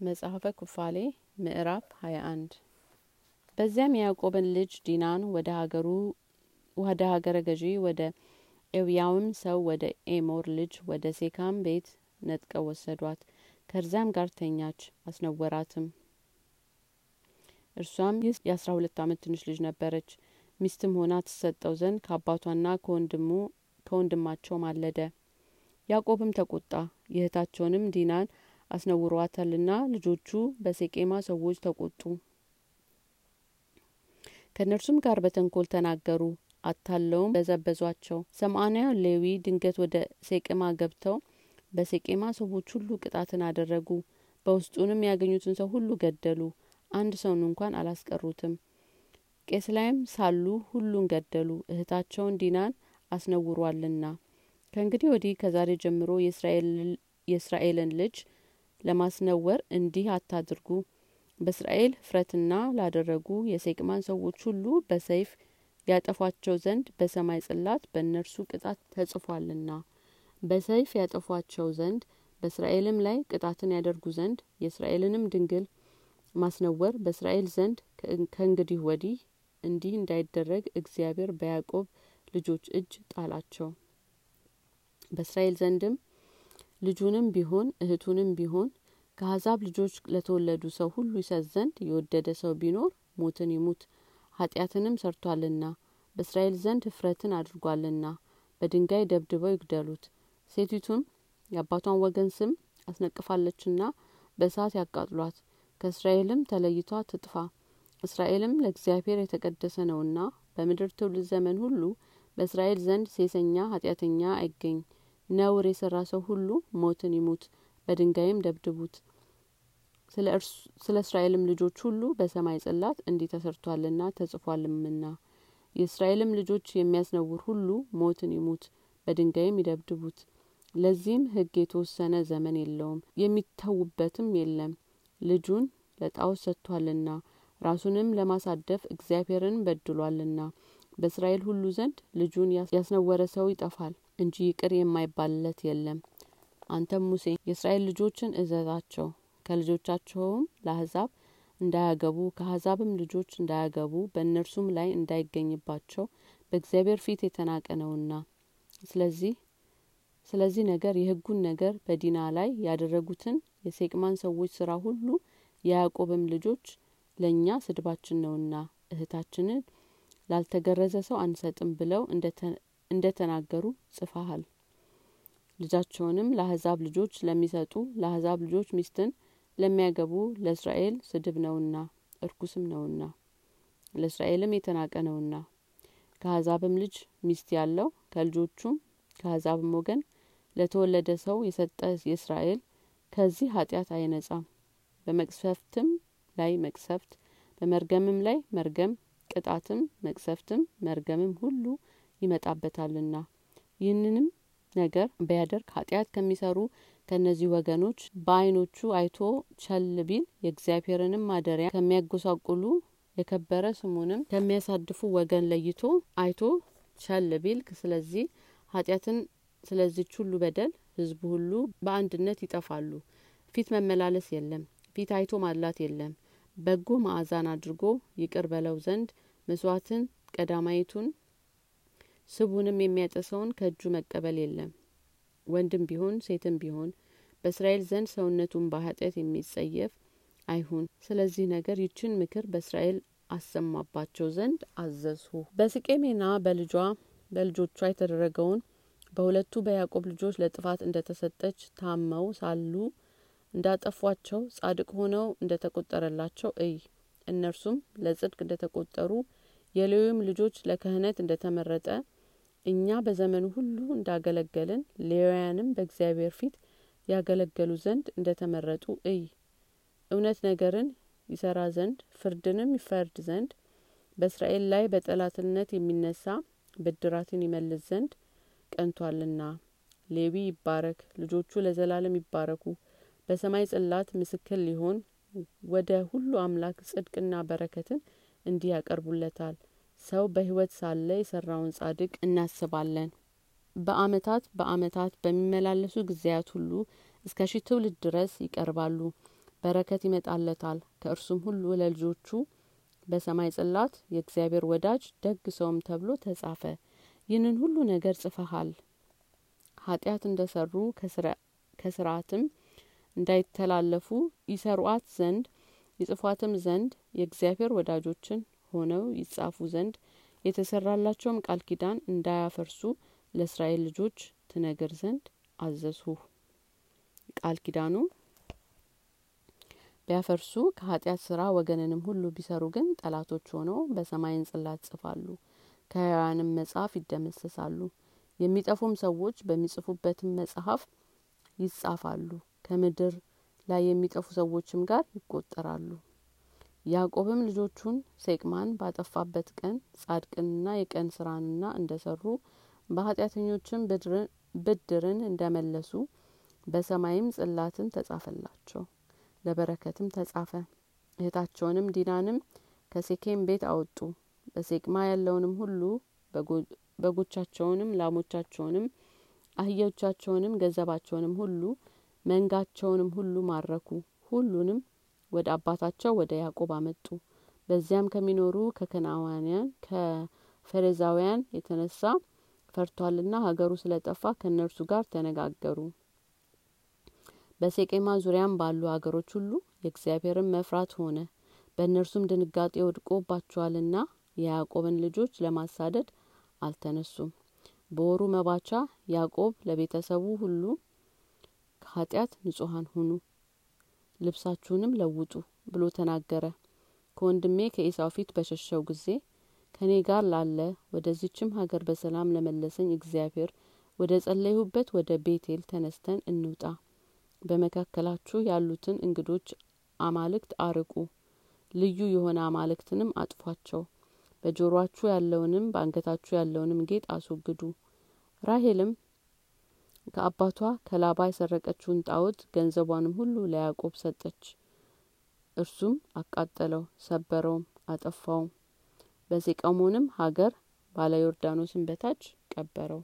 መጽሐፈ ኩፋሌ ምዕራፍ ሀያ አንድ በዚያም የያዕቆብን ልጅ ዲናን ወደ ሀገሩ ወደ ሀገረ ገዢ ወደ ኤውያውም ሰው ወደ ኤሞር ልጅ ወደ ሴካም ቤት ነጥቀው ወሰዷት። ከዚያም ጋር ተኛች፣ አስነወራትም። እርሷም የአስራ ሁለት አመት ትንሽ ልጅ ነበረች። ሚስትም ሆና ትሰጠው ዘንድ ከአባቷና ከወንድሙ ከወንድማቸው ማለደ። ያዕቆብም ተቆጣ፣ የእህታቸውንም ዲናን አስነውሯታልና ልጆቹ በሴቄማ ሰዎች ተቆጡ። ከእነርሱም ጋር በተንኮል ተናገሩ፣ አታለውም በዘበዟቸው። ሰምአንያ ሌዊ ድንገት ወደ ሴቄማ ገብተው በሴቄማ ሰዎች ሁሉ ቅጣትን አደረጉ። በውስጡንም ያገኙትን ሰው ሁሉ ገደሉ፣ አንድ ሰውን እንኳን አላስቀሩትም። ቄስ ላይም ሳሉ ሁሉን ገደሉ፣ እህታቸውን ዲናን አስነውሯልና። ከእንግዲህ ወዲህ ከዛሬ ጀምሮ የእስራኤልን ልጅ ለማስነወር እንዲህ አታድርጉ። በእስራኤል ፍረትና ላደረጉ የሴቅማን ሰዎች ሁሉ በሰይፍ ያጠፏቸው ዘንድ በሰማይ ጽላት በእነርሱ ቅጣት ተጽፏልና በሰይፍ ያጠፏቸው ዘንድ በእስራኤልም ላይ ቅጣትን ያደርጉ ዘንድ የእስራኤልንም ድንግል ማስነወር በእስራኤል ዘንድ ከእንግዲህ ወዲህ እንዲህ እንዳይደረግ እግዚአብሔር በያዕቆብ ልጆች እጅ ጣላቸው። በእስራኤል ዘንድም ልጁንም ቢሆን እህቱንም ቢሆን ከአሕዛብ ልጆች ለተወለዱ ሰው ሁሉ ይሰጥ ዘንድ የወደደ ሰው ቢኖር ሞትን ይሙት፣ ኃጢአትንም ሰርቷልና በእስራኤል ዘንድ እፍረትን አድርጓልና በድንጋይ ደብድበው ይግደሉት። ሴቲቱም የአባቷን ወገን ስም አስነቅፋለችና በእሳት ያቃጥሏት፣ ከእስራኤልም ተለይቷ ትጥፋ። እስራኤልም ለእግዚአብሔር የተቀደሰ ነውና በምድር ትውልድ ዘመን ሁሉ በእስራኤል ዘንድ ሴሰኛ ኃጢአተኛ አይገኝ። ነውር የሰራ ሰው ሁሉ ሞትን ይሙት፣ በድንጋይም ደብድቡት። ስለ እስራኤልም ልጆች ሁሉ በሰማይ ጽላት እንዲህ ተሰርቷልና ተጽፏልምና የእስራኤልም ልጆች የሚያስነውር ሁሉ ሞትን ይሙት፣ በድንጋይም ይደብድቡት። ለዚህም ሕግ የተወሰነ ዘመን የለውም፣ የሚተዉበትም የለም። ልጁን ለጣዖት ሰጥቷልና ራሱንም ለማሳደፍ እግዚአብሔርን በድሏልና በእስራኤል ሁሉ ዘንድ ልጁን ያስነወረ ሰው ይጠፋል እንጂ ይቅር የማይባልለት የለም። አንተም ሙሴ የእስራኤል ልጆችን እዘዛቸው፣ ከልጆቻቸውም ለአሕዛብ እንዳያገቡ ከአሕዛብም ልጆች እንዳያገቡ በእነርሱም ላይ እንዳይገኝባቸው በእግዚአብሔር ፊት የተናቀ ነውና። ስለዚህ ስለዚህ ነገር የሕጉን ነገር በዲና ላይ ያደረጉትን የሴቅማን ሰዎች ስራ ሁሉ የያዕቆብም ልጆች ለእኛ ስድባችን ነውና እህታችንን ላልተገረዘ ሰው አንሰጥም ብለው እንደ ተናገሩ ጽፈሃል። ልጃቸውንም ለአሕዛብ ልጆች ለሚሰጡ ለአሕዛብ ልጆች ሚስትን ለሚያገቡ ለእስራኤል ስድብ ነውና እርኩስም ነውና ለእስራኤልም የተናቀ ነውና። ከአሕዛብም ልጅ ሚስት ያለው ከልጆቹም ከአሕዛብም ወገን ለተወለደ ሰው የሰጠ የእስራኤል ከዚህ ኃጢአት አይነጻም። በመቅሰፍትም ላይ መቅሰፍት፣ በመርገምም ላይ መርገም፣ ቅጣትም መቅሰፍትም መርገምም ሁሉ ይመጣበታልና። ይህንንም ነገር ቢያደርግ ኃጢአት ከሚሰሩ ከእነዚህ ወገኖች በዓይኖቹ አይቶ ቸል ቢል የእግዚአብሔርንም ማደሪያ ከሚያጎሳቁሉ የከበረ ስሙንም ከሚያሳድፉ ወገን ለይቶ አይቶ ቸል ቢል ስለዚህ ኃጢአትን ስለዚች ሁሉ በደል ሕዝቡ ሁሉ በአንድነት ይጠፋሉ። ፊት መመላለስ የለም፣ ፊት አይቶ ማድላት የለም። በጎ መዓዛን አድርጎ ይቅር በለው ዘንድ መስዋዕትን ቀዳማይቱን ስቡንም የሚያጠሰውን ከእጁ መቀበል የለም። ወንድም ቢሆን ሴትም ቢሆን በእስራኤል ዘንድ ሰውነቱን በኃጢአት የሚጸየፍ አይሁን። ስለዚህ ነገር ይችን ምክር በእስራኤል አሰማባቸው ዘንድ አዘዝሁ። በስቄሜና በልጇ በልጆቿ የተደረገውን በሁለቱ በያዕቆብ ልጆች ለጥፋት እንደ ተሰጠች ታመው ሳሉ እንዳጠፏቸው ጻድቅ ሆነው እንደ ተቆጠረላቸው እይ። እነርሱም ለጽድቅ እንደ ተቆጠሩ የሌዊም ልጆች ለክህነት እንደ ተመረጠ እኛ በዘመኑ ሁሉ እንዳገለገልን ሌዋውያንም በእግዚአብሔር ፊት ያገለገሉ ዘንድ እንደ ተመረጡ እይ። እውነት ነገርን ይሰራ ዘንድ ፍርድንም ይፈርድ ዘንድ በእስራኤል ላይ በጠላትነት የሚነሳ ብድራትን ይመልስ ዘንድ ቀንቷልና። ሌዊ ይባረክ፣ ልጆቹ ለዘላለም ይባረኩ። በሰማይ ጽላት ምስክር ሊሆን ወደ ሁሉ አምላክ ጽድቅና በረከትን እንዲህ ያቀርቡለታል። ሰው በሕይወት ሳለ የሰራውን ጻድቅ እናስባለን። በአመታት በአመታት በሚመላለሱ ጊዜያት ሁሉ እስከ ሺህ ትውልድ ድረስ ይቀርባሉ። በረከት ይመጣለታል ከእርሱም ሁሉ ለልጆቹ በሰማይ ጽላት የእግዚአብሔር ወዳጅ ደግ ሰውም ተብሎ ተጻፈ ይህንን ሁሉ ነገር ጽፈሃል ኃጢአት እንደ ሰሩ ከስርአትም እንዳይተላለፉ ይሰሩአት ዘንድ ይጽፏትም ዘንድ የእግዚአብሔር ወዳጆችን ሆነው ይጻፉ ዘንድ የተሰራላቸውም ቃል ኪዳን እንዳያፈርሱ ለእስራኤል ልጆች ትነግር ዘንድ አዘዝሁ። ቃል ኪዳኑ ቢያፈርሱ ከኃጢአት ስራ ወገንንም ሁሉ ቢሰሩ ግን ጠላቶች ሆነው በሰማይን ጽላት ጽፋሉ ከህያዋንም መጽሐፍ ይደመሰሳሉ። የሚጠፉም ሰዎች በሚጽፉበትም መጽሐፍ ይጻፋሉ ከምድር ላይ የሚጠፉ ሰዎችም ጋር ይቆጠራሉ ያዕቆብም ልጆቹን ሴቅማን ባጠፋበት ቀን ጻድቅንና የቀን ስራንና እንደ ሰሩ በኃጢአተኞችም ብድርን እንደመለሱ በሰማይም ጽላትን ተጻፈላቸው ለበረከትም ተጻፈ። እህታቸውንም ዲናንም ከሴኬም ቤት አወጡ። በሴቅማ ያለውንም ሁሉ በጎቻቸውንም ላሞቻቸውንም አህዮቻቸውንም ገንዘባቸውንም ሁሉ መንጋቸውንም ሁሉ ማረኩ። ሁሉንም ወደ አባታቸው ወደ ያዕቆብ አመጡ። በዚያም ከሚኖሩ ከከናዋንያን ከፈሬዛውያን የተነሳ ፈርቷልና ሀገሩ ስለጠፋ ከእነርሱ ጋር ተነጋገሩ። በሴቄማ ዙሪያም ባሉ ሀገሮች ሁሉ የእግዚአብሔርን መፍራት ሆነ። በእነርሱም ድንጋጤ ወድቆባቸዋልና የያዕቆብን ልጆች ለማሳደድ አልተነሱም። በወሩ መባቻ ያዕቆብ ለቤተሰቡ ሁሉ ከኃጢአት ንጹሀን ሁኑ ልብሳችሁንም ለውጡ ብሎ ተናገረ። ከወንድሜ ከኢሳው ፊት በሸሸው ጊዜ ከእኔ ጋር ላለ ወደዚችም ሀገር በሰላም ለመለሰኝ እግዚአብሔር ወደ ጸለይሁበት ወደ ቤቴል ተነስተን እንውጣ። በመካከላችሁ ያሉትን እንግዶች አማልክት አርቁ። ልዩ የሆነ አማልክትንም አጥፏቸው። በጆሮአችሁ ያለውንም በአንገታችሁ ያለውንም ጌጥ አስወግዱ። ራሄልም ከአባቷ ከላባ የሰረቀችውን ጣዖት ገንዘቧንም ሁሉ ለያዕቆብ ሰጠች። እርሱም አቃጠለው ሰበረውም አጠፋውም። በሴቀሞንም ሀገር ባለ ዮርዳኖስን በታች ቀበረው